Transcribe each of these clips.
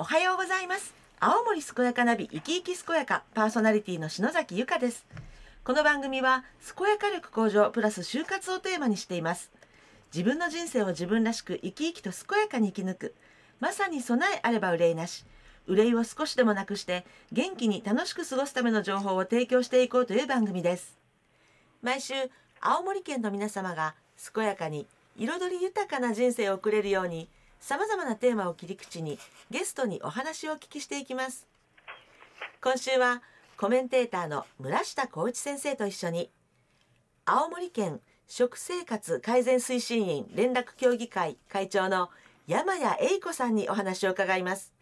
おはようございます。青森健やかナビ生き生き健やかパーソナリティの篠崎由香です。この番組は健やか力向上プラス就活をテーマにしています。自分の人生を自分らしく生き生きと健やかに生き抜く。まさに備えあれば憂いなし。憂いを少しでもなくして元気に楽しく過ごすための情報を提供していこうという番組です。毎週青森県の皆様が健やかに彩り豊かな人生を送れるようにさまざまなテーマを切り口にゲストにお話をお聞きしていきます。今週はコメンテーターの村下浩一先生と一緒に青森県食生活改善推進員連絡協議会会長の山谷英子さんにお話を伺います。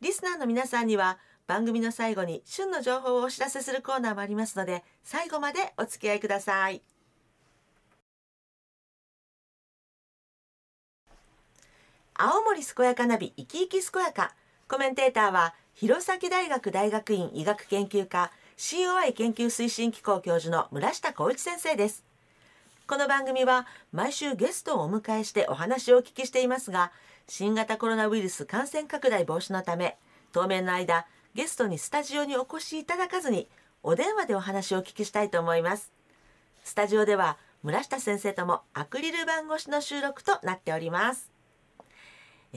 リスナーの皆さんには番組の最後に旬の情報をお知らせするコーナーもありますので最後までお付き合いください。青森健やかナビ生き生き健やか。コメンテーターは弘前大学大学院医学研究科 COI 研究推進機構教授の村下浩一先生です。この番組は毎週ゲストをお迎えしてお話をお聞きしていますが新型コロナウイルス感染拡大防止のため当面の間ゲストにスタジオにお越しいただかずにお電話でお話をお聞きしたいと思います。スタジオでは村下先生ともアクリル板越しの収録となっております。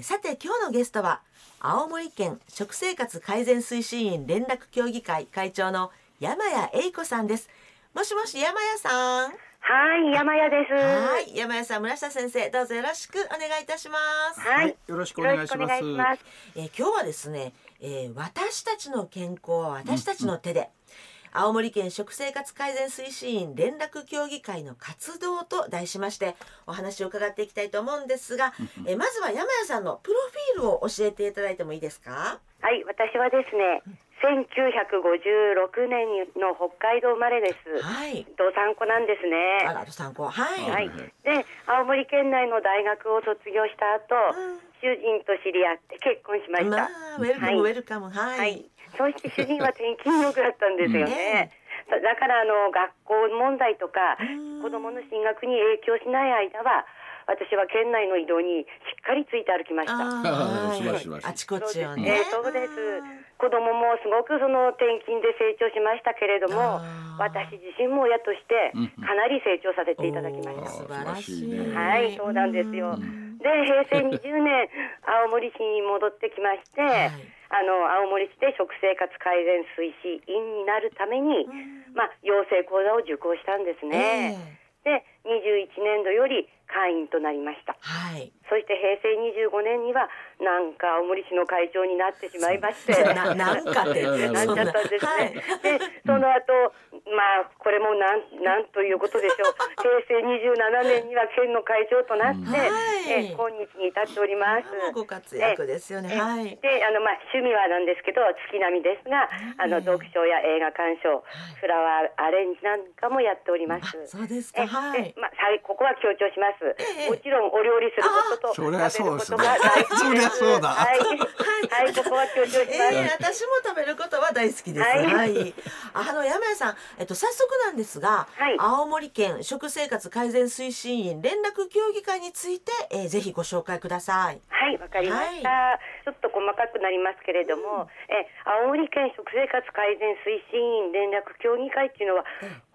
さて今日のゲストは青森県食生活改善推進員連絡協議会会長の山谷英子さんです。もしもし山谷さん。はい、山谷です。はい山谷さん村下先生どうぞよろしくお願いいたします、はい、よろしくお願いします。えー今日はですね、えー私たちの健康は私たちの手で、青森県食生活改善推進員連絡協議会の活動と題しましてお話を伺っていきたいと思うんですが、えーまずは山谷さんのプロフィールを教えていただいてもいいですか？はい、私はですね、1956年の北海道生まれです。はいどさんこなんですあね。らあと参考はい、はい。で、青森県内の大学を卒業した後、主人と知り合って結婚しました。まあウェルカム、はいウェルカムはい、はい。そして主人は転勤族だったんですよね。だだからあの学校問題とかうん子供の進学に影響しない間は私は県内の移動にしっかりついて歩きました。あーはい ちこちをえね、ーそうです。子供もすごくその転勤で成長しましたけれども私自身も親としてうんかなり成長させていただきました。素晴らしい素晴らしいね。はい、そうなんですよ。うん。で、平成20年、青森市に戻ってきまして、はい。あの、青森市で食生活改善推進員になるために、まあ、養成講座を受講したんですね。で、21年度より会員となりました。はい。そして平成25年にはなんか青森市の会長になってしまいまして。ななんかってなっちゃったんですね。はい。でその後まあこれもなんなんということでしょう。平成27年には県の会長となって、はい。え今日に至っております。ご活躍ですよね。えはい。であのまあ趣味はなんですけど月並みですが、あの読書や映画鑑賞、フラワーアレンジなんかもやっております。あそうですえかはい。でまあ、さいここは強調します、ええ。もちろんお料理することと食べることが大好きです。はい、はい、ここは強調します、えー、私も食べることは大好きです。は。はい。いあの山谷さん、えっと早速なんですが、はい。青森県食生活改善推進員連絡協議会について、えー、ぜひご紹介ください。はい、わかりました、ちょっと細かくなりますけれども、え青森県食生活改善推進員連絡協議会ってい。うのは、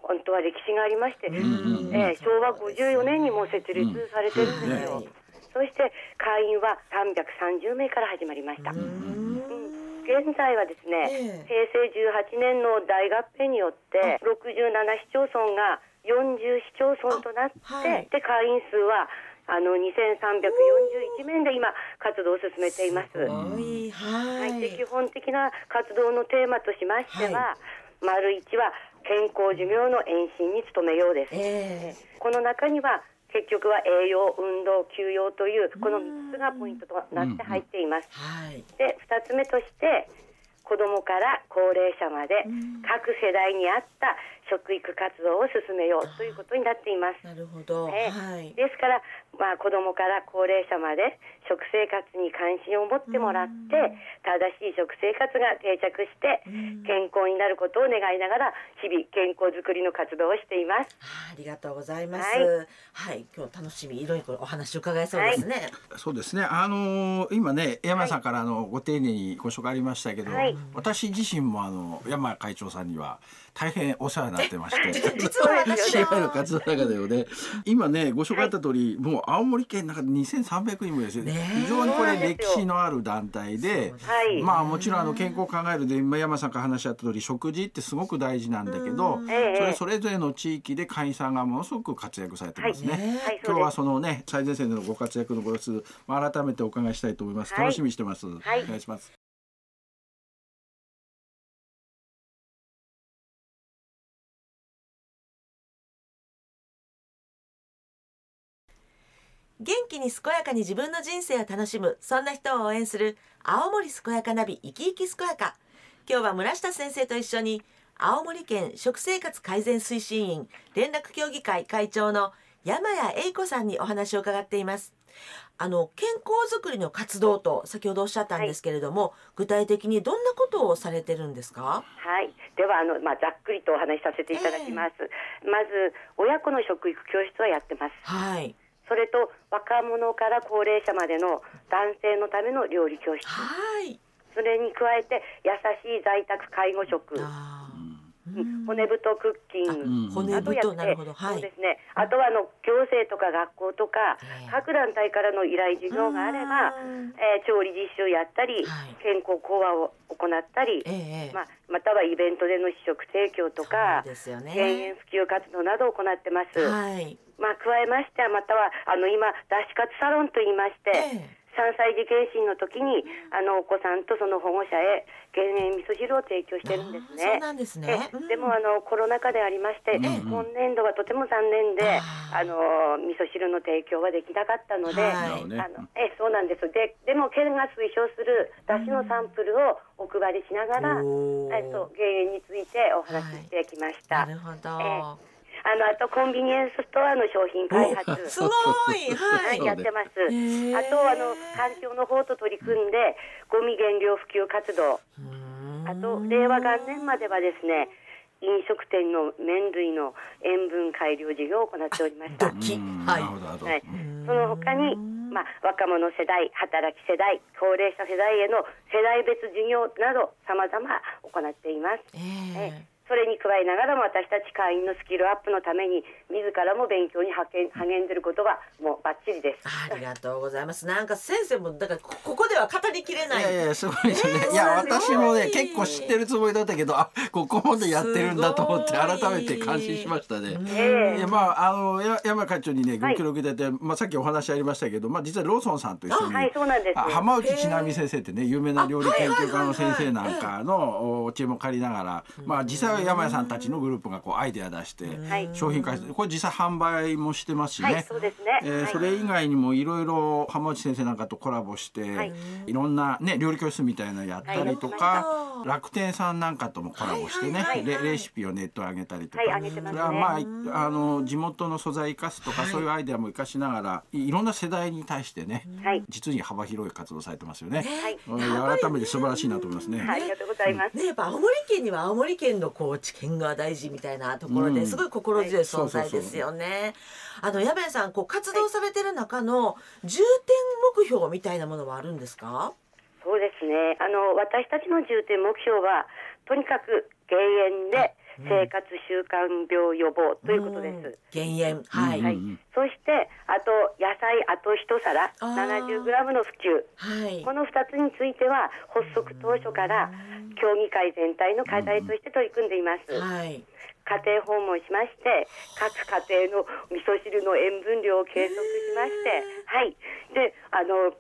本当は歴史がありまして、えー昭和54年にもう設立されてるんですよ、はいそして会員は330名から始まりました、うーん現在はですね、ええ。平成18年の大合併によって67市町村が40市町村となって、あはい。で会員数はあの2341名で今活動を進めています。すごい。ははい、い。で基本的な活動のテーマとしましては、は丸一は健康寿命の延伸に努めようです。えこの中には結局は栄養、運動、休養というこの3つがポイントとなって入っていますー、。はい。で2つ目として子どもから高齢者まで各世代に合った食育活動を進めようということになっています。なるほど。えはい。ですから、まあ、子どもから高齢者まで食生活に関心を持ってもらって、正しい食生活が定着して健康になることを願いながら日々健康づくりの活動をしています。ありがとうございます。はい、はい、今日楽しみいろいろお話を伺いそうですね。はい、そうですね。あのー、今ね山さんからのご丁寧にご紹介ありましたけど、はい、私自身もあの山会長さんには大変お世話になってまして、実は私の活動の中でよね、今ねご紹介あった通り、もう青森県の中で2300人もですね、非常にこれ歴史のある団体で、まあもちろんあの健康を考えるで今山さんから話し合った通り食事ってすごく大事なんだけど、それそれぞれの地域で会員さんがものすごく活躍されてますね。今日はそのね最前線でのご活躍のご様子、まあ、改めてお伺いしたいと思います。楽しみにしてます。お願いします。元気に健やかに自分の人生を楽しむ。そんな人を応援する。青森健やかナビ生き生き健やか。今日は村下先生と一緒に青森県食生活改善推進員連絡協議会会長の山谷栄子さんにお話を伺っています。あの健康づくりの活動と先ほどおっしゃったんですけれども、はい、具体的にどんなことをされてるんですか？はい。ではあの、まあ、ざっくりとお話しさせていただきます、えー、まず親子の食育教室はやってます。はいそれと若者から高齢者までの男性のための料理教室。はい。それに加えて優しい在宅介護食骨太クッキング、骨太なるほど、はい、そうですね。あとはあの行政とか学校とか、各団体からの依頼事業があれば、えー、調理実習やったり、はい、健康講話を行ったり、えー、まあまたはイベントでの試食提供とか、ですよね、減塩普及活動などを行ってます。はい。まあ加えましてはまたはあの今脱脂活サロンと言いまして。えー3歳児検診の時にあのお子さんとその保護者へ減塩味噌汁を提供してるんですね。そうなんですね。でもあのコロナ禍でありまして、今年度はとても残念で、あの味噌汁の提供はできなかったので、あのえそうなんです。ででも県が推奨するだしのサンプルをお配りしながら、えっと減塩についてお話ししてきました。なるほど。えあのあとコンビニエンスストアの商品開発すごい、はい、やってます。あとあの環境の方と取り組んでゴミ減量普及活動。あと令和元年まではですね。飲食店の麺類の塩分改良事業を行っておりました。はい。はい。その他に、まあ、若者世代、働き世代、高齢者世代への世代別事業など、さまざま行っています。えー、えそれに加えながらも私たち会員のスキルアップのために自らも勉強に励んでることはもうバッチリです。ありがとうございます。なんか先生もだからここでは語りきれない。いやいやすごいですね。えー、いや私もね結構知ってるつもりだったけどあここまでやってるんだと思って改めて感心しましたね。えー、いやまああの山会長にねご協力いただいて、はい、まあさっきお話ありましたけどまあ実はローソンさんと一緒に、はい、そうなんです。浜内千奈美先生ってね有名な料理研究家の先生なんかのお知恵も借りながらまあ実際は山屋さんたちののグループがこうアイデア出して商品開発これ実際販売もしてますしね、はい、そうですね、えー、それ以外にもいろいろ浜内先生なんかとコラボして、はい、いろんなね料理教室みたいなのやったりとか、楽天さんなんかともコラボしてね、レレシピをネット上げたりとか、ね、それはまああの地元の素材生かすとか、そういうアイデアも生かしながらいろんな世代に対してね、実に幅広い活動されてますよね。はい、改めて素晴らしいなと思いますね。ありがとうございます。ねやっぱ青森県には青森県のこう知見が大事みたいなところですごい心強い存在ですよね。あの矢部さんこう活動されてる中の重点目標みたいなものはあるんですか？そうですね。あの私たちの重点目標はとにかく減塩で生活習慣病予防ということです。減塩、はい、はい。そしてあと野菜あと一皿。70グラムの普及、はい、この2つについては発足当初から協議会全体の課題として取り組んでいます。はい。家庭訪問しまして各家庭の味噌汁の塩分量を計測しましてはい。であの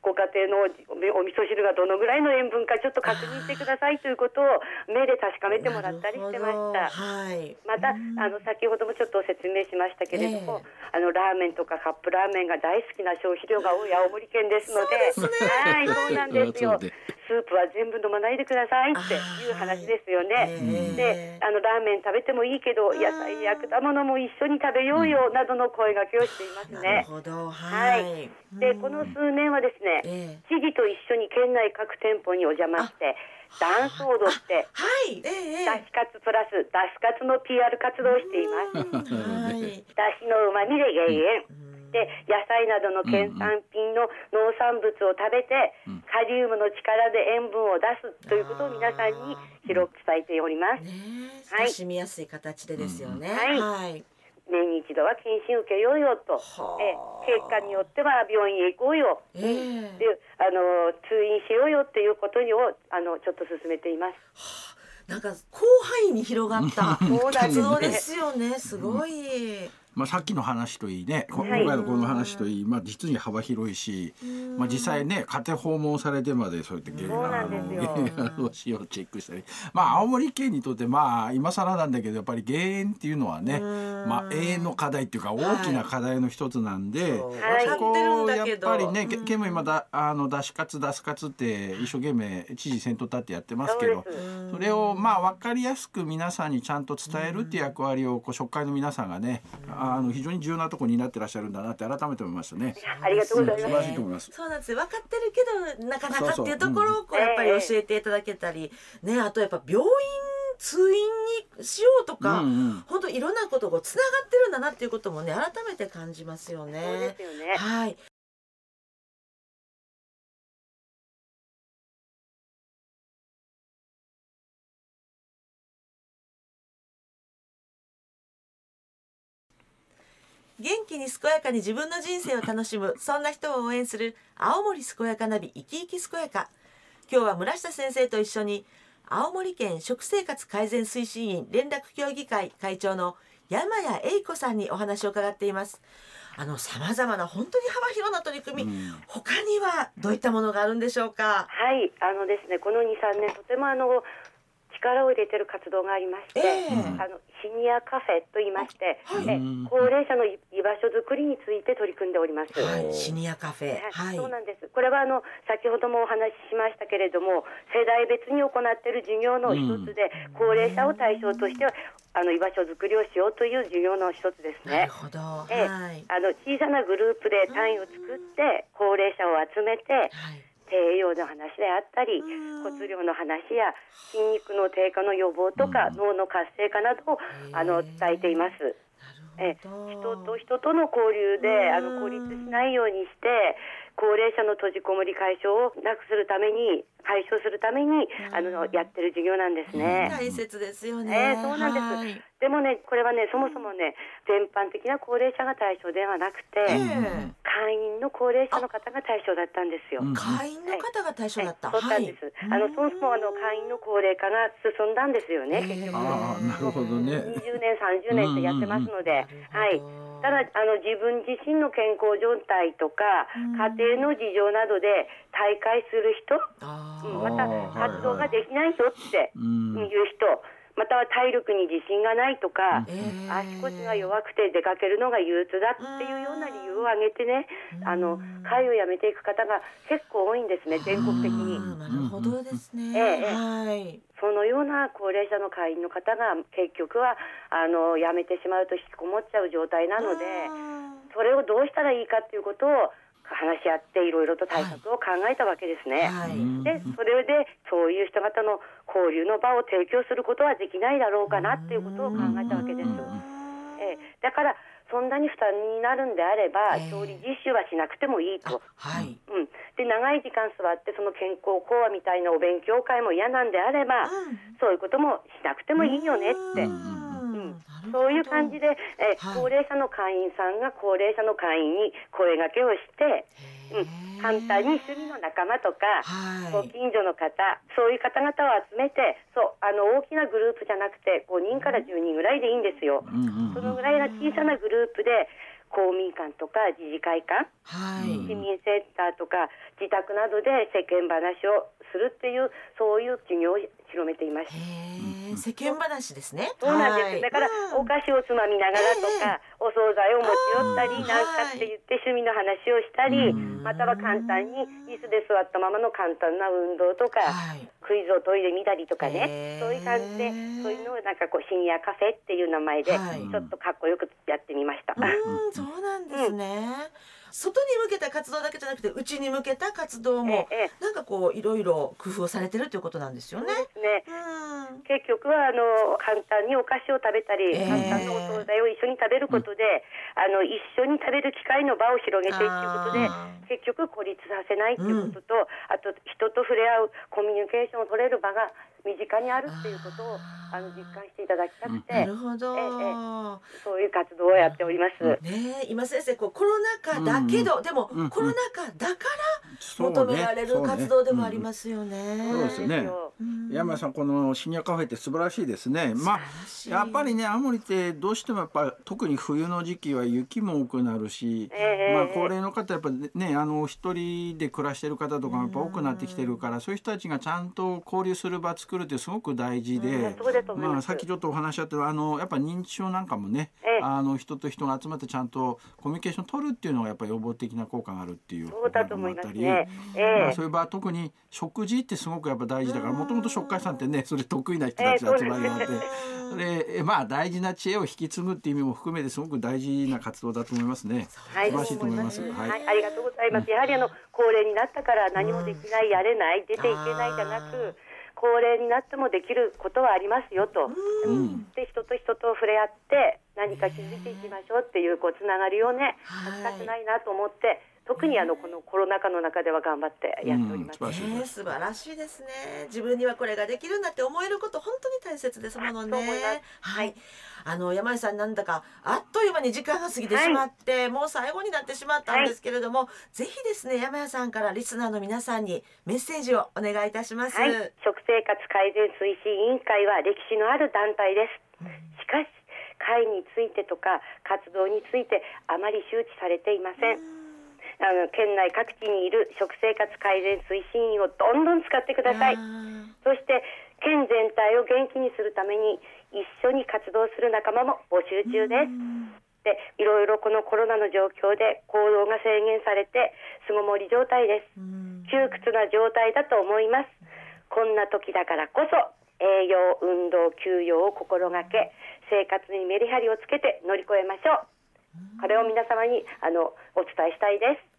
ご家庭のお味噌汁がどのぐらいの塩分かちょっと確認してくださいということを目で確かめてもらったりしてました。はい、またあの先ほどもちょっと説明しましたけれども、えー、あのラーメンとかカップラーメンが大好きな消費量が多い青森県ですので、でね、はいそうなんですよ。スープは全部飲まないでくださいっていう話ですよね。であのラーメン食べてもいいけど野菜や果物も一緒に食べようよなどの声がけをしていますね。はい、でこの数年はですね、知事と一緒に県内各店舗にお邪魔して。ダンスを踊って、はい、えー、だしカツプラスだしカツの PR 活動をしています。はい、だしの旨味で減塩。で野菜などの県産品の農産物を食べて、うん、カリウムの力で塩分を出すということを皆さんに広く伝えております。ね、親しみやすい形でですよね。はい、はい。年に一度は検診受けようよと、え結果によっては病院へ行こうよ、えー、であの通院しようよっていうことをあのちょっと進めています。なんか広範囲に広がった活動ですよね。すごい。まあ、さっきの話といいね今回のこの話といい、まあ、実に幅広いし、まあ、実際ね家庭訪問されてまでそうやってゲあの詩をチェックしたり。まあ青森県にとってまあ今更なんだけどやっぱり減塩っていうのはね、まあ、永遠の課題っていうか大きな課題の一つなんで、はい、そこをやっぱりね県も今だあの出し活出す活って一生懸命知事先頭立ってやってますけどそれをまあ分かりやすく皆さんにちゃんと伝えるっていう役割をこう職会の皆さんがねあの非常に重要なところになってらっしゃるんだなって改めて思いましたね。ありがとうございます。いいます。そうなんです分かってるけどなかなかっていうところをこうやっぱり教えていただけたり、ねあとやっぱ病院通院にしようとか、うんうん、本当いろんなことがつながってるんだなっていうこともね改めて感じますよね。そうですよね。はい。元気に健やかに自分の人生を楽しむ。そんな人を応援する。青森健やかナビ生き生き健やか。今日は村下先生と一緒に青森県食生活改善推進員連絡協議会会長の山谷栄子さんにお話を伺っています。あの様々な本当に幅広な取り組み、うん、他にはどういったものがあるんでしょうか？はい。あのですねこの23年とてもあの力を入れてる活動がありまして、えー、あのシニアカフェと言いまして、はい、え高齢者の居場所づくりについて取り組んでおります。はい、シニアカフェ、はい、そうなんです。これはあの先ほどもお話ししましたけれども、世代別に行っている授業の一つで、うん、高齢者を対象としてはあの居場所づくりをしようという授業の一つですね。なるほど。えはい、あの小さなグループで単位を作って高齢者を集めて。はい低栄養の話であったり骨量の話や筋肉の低下の予防とか脳の活性化などをあの伝えています。え人と人との交流であの孤立しないようにして高齢者の閉じこもり解消をなくするために解消するために、あのやってる授業なんですね。大切ですよね。えー、そうなんです。でもね、これはね、そもそもね、全般的な高齢者が対象ではなくて、会員の高齢者の方が対象だったんですよ。会員の方が対象だった。はい、そうなんです。あのそもそもあの会員の高齢化が進んだんですよね。結局。ああ、なるほどね。20年、30年ってやってますので、はい。ただあの自分自身の健康状態とか、家庭の事情などで大会する人、うん、また活動ができないよっていう人、または体力に自信がないとか、足腰が弱くて出かけるのが憂鬱だっていうような理由を挙げてね、あの会を辞めていく方が結構多いんですね、全国的に。なるほどですね。ええ、はい。そのような高齢者の会員の方が結局はあの辞めてしまうと引きこもっちゃう状態なのでそれをどうしたらいいかっていうことを話し合っていろいろと対策を考えたわけですね。はい、でそれでそういう人方の交流の場を提供することはできないだろうかなっていうことを考えたわけです。えだからそんなに負担になるんであれば、調理実習はしなくてもいいと、はい。うん、で長い時間座ってその健康講話みたいなお勉強会も嫌なんであれば、うん、そういうこともしなくてもいいよねって。うんそういう感じで、え、はい、高齢者の会員さんが高齢者の会員に声がけをして、うん、簡単に趣味の仲間とか、はい、ご近所の方そういう方々を集めてそうあの大きなグループじゃなくて5人から10人ぐらいでいいんですよ。そのぐらいの小さなグループで公民館とか自治会館、はい、市民センターとか自宅などで世間話をするっていうそういう授業を広めています。世間話ですね。そうなんです。だからお菓子をつまみながらとか、お惣菜を持ち寄ったりなんかって言って趣味の話をしたり、または簡単に椅子で座ったままの簡単な運動とか、クイズをトイレ見たりとかね、そういう感じでそういうのをなんかこうシニアカフェっていう名前でちょっとかっこよくやってみました。うん、そうなんですね。外に向けた活動だけじゃなくて内に向けた活動も、ええ、なんかこういろいろ工夫されてるということなんですよね。ね、うん、結局はあの簡単にお菓子を食べたり、えー、簡単なお惣菜を一緒に食べることで、うん、あの一緒に食べる機会の場を広げていくことで結局孤立させないっていうことと、うん、あと人と触れ合うコミュニケーションを取れる場が身近にあるっていうことをあの実感していただきたくて、なるほど、ええ、そういう活動をやっております。ね、今先生こうコロナ禍だけど、うんうん、でも、うんうん、コロナ禍だから求められる活動でもありますよね。そうですね。山さんこのシニアカフェって素晴らしいですね。まあやっぱりね青森ってどうしてもやっぱ特に冬の時期は雪も多くなるし、えー、まあ高齢の方やっぱねあの一人で暮らしてる方とかやっぱ多くなってきてるからそういう人たちがちゃんと交流する場作るってすごく大事で、まあさっきちょっとお話しあったあのやっぱ認知症なんかもね、えー、あの人と人が集まってちゃんとコミュニケーション取るっていうのがやっぱり予防的な効果があるっていうそうだと思いますね。えー、まあそういう場特に食事ってすごくやっぱ大事だからもともと食会さんってねそれ得意な人たちの集まりがあって、それまあ大事な知恵を引き継ぐっていう意味も含めてすごく大事な活動だと思いますね。はい、素晴らしいと思います。はい、はい、ありがとうございます。やはりあの高齢になったから何もできない、やれない、出ていけないじゃなく。高齢になってもできることはありますよと、うん、で人と人と触れ合って何か気づいていきましょうっていうこうつながりをね、したくないなと思って特にあのこのコロナ禍の中では頑張ってやっております。うん、素晴らしいですね。自分にはこれができるんだって思えること本当に大切ですものね。はい。あの山井さんなんだかあっという間に時間が過ぎてしまって、はい、もう最後になってしまったんですけれども、はい、ぜひですね山谷さんからリスナーの皆さんにメッセージをお願いいたします。はい、食生活改善推進委員会は歴史のある団体です。しかし会についてとか活動についてあまり周知されていませんあの県内各地にいる食生活改善推進員をどんどん使ってください。そして県全体を元気にするために一緒に活動する仲間も募集中です。でいろいろこのコロナの状況で行動が制限されて巣ごもり状態です。窮屈な状態だと思います。こんな時だからこそ栄養運動休養を心がけ生活にメリハリをつけて乗り越えましょう。これを皆様にあのお伝えしたいです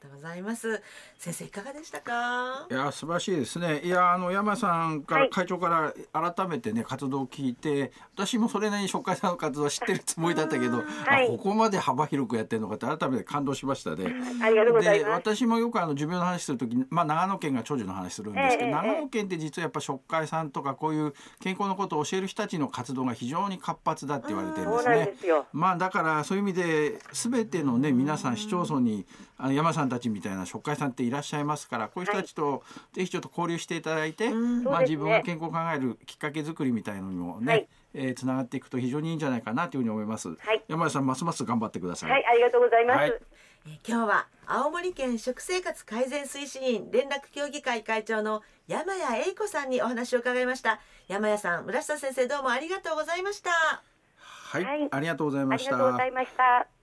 とうございます。先生いかがでしたか？いや素晴らしいですね。いやあの山さんから、はい、会長から改めてね活動を聞いて私もそれなりに初回さんの活動は知ってるつもりだったけど、はい、ここまで幅広くやってるのかって改めて感動しましたね、ありがとうございます。私もよくあの寿命の話する時まあ長野県が長寿の話するんですけど、えー、長野県って実はやっぱ食会さんとかこういう健康のことを教える人たちの活動が非常に活発だって言われてるんですね。まあだからそういう意味で全てのね皆さん。市町村にあの山さんたちみたいな食会さんっていらっしゃいますからこういう人たちとぜひちょっと交流していただいて、まあ、自分が健康を考えるきっかけ作りみたいなのにもね、はい、えー、つながっていくと非常にいいんじゃないかなというふうに思います、はい、山田さんますます頑張ってください。はいありがとうございます、はい、え今日は青森県食生活改善推進員連絡協議会会長の山谷英子さんにお話を伺いました。山谷さん村下先生どうもありがとうございました。はい、ありがとうございました。ありがとうございました